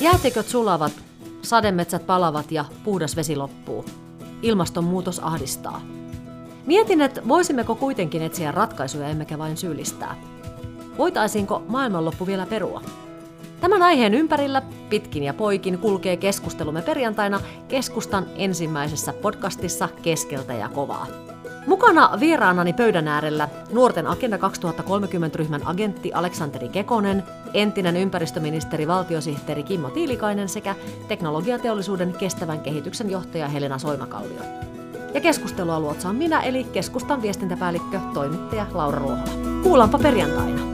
Jäätiköt sulavat, sademetsät palavat ja puhdas vesi loppuu. Ilmastonmuutos ahdistaa. Mietin, että voisimmeko kuitenkin etsiä ratkaisuja emmekä vain syyllistää. Voitaisiinko maailmanloppu vielä perua? Tämän aiheen ympärillä pitkin ja poikin kulkee keskustelumme perjantaina keskustan ensimmäisessä podcastissa Keskeltä ja kovaa. Mukana vieraanani pöydän äärellä nuorten Agenda 2030-ryhmän agentti Aleksanteri Kekonen, entinen ympäristöministeri valtiosihteeri Kimmo Tiilikainen sekä teknologiateollisuuden kestävän kehityksen johtaja Helena Soimakallio. Ja keskustelua luotsaan minä eli keskustan viestintäpäällikkö, toimittaja Laura Ruohola. Kuullaanpa perjantaina.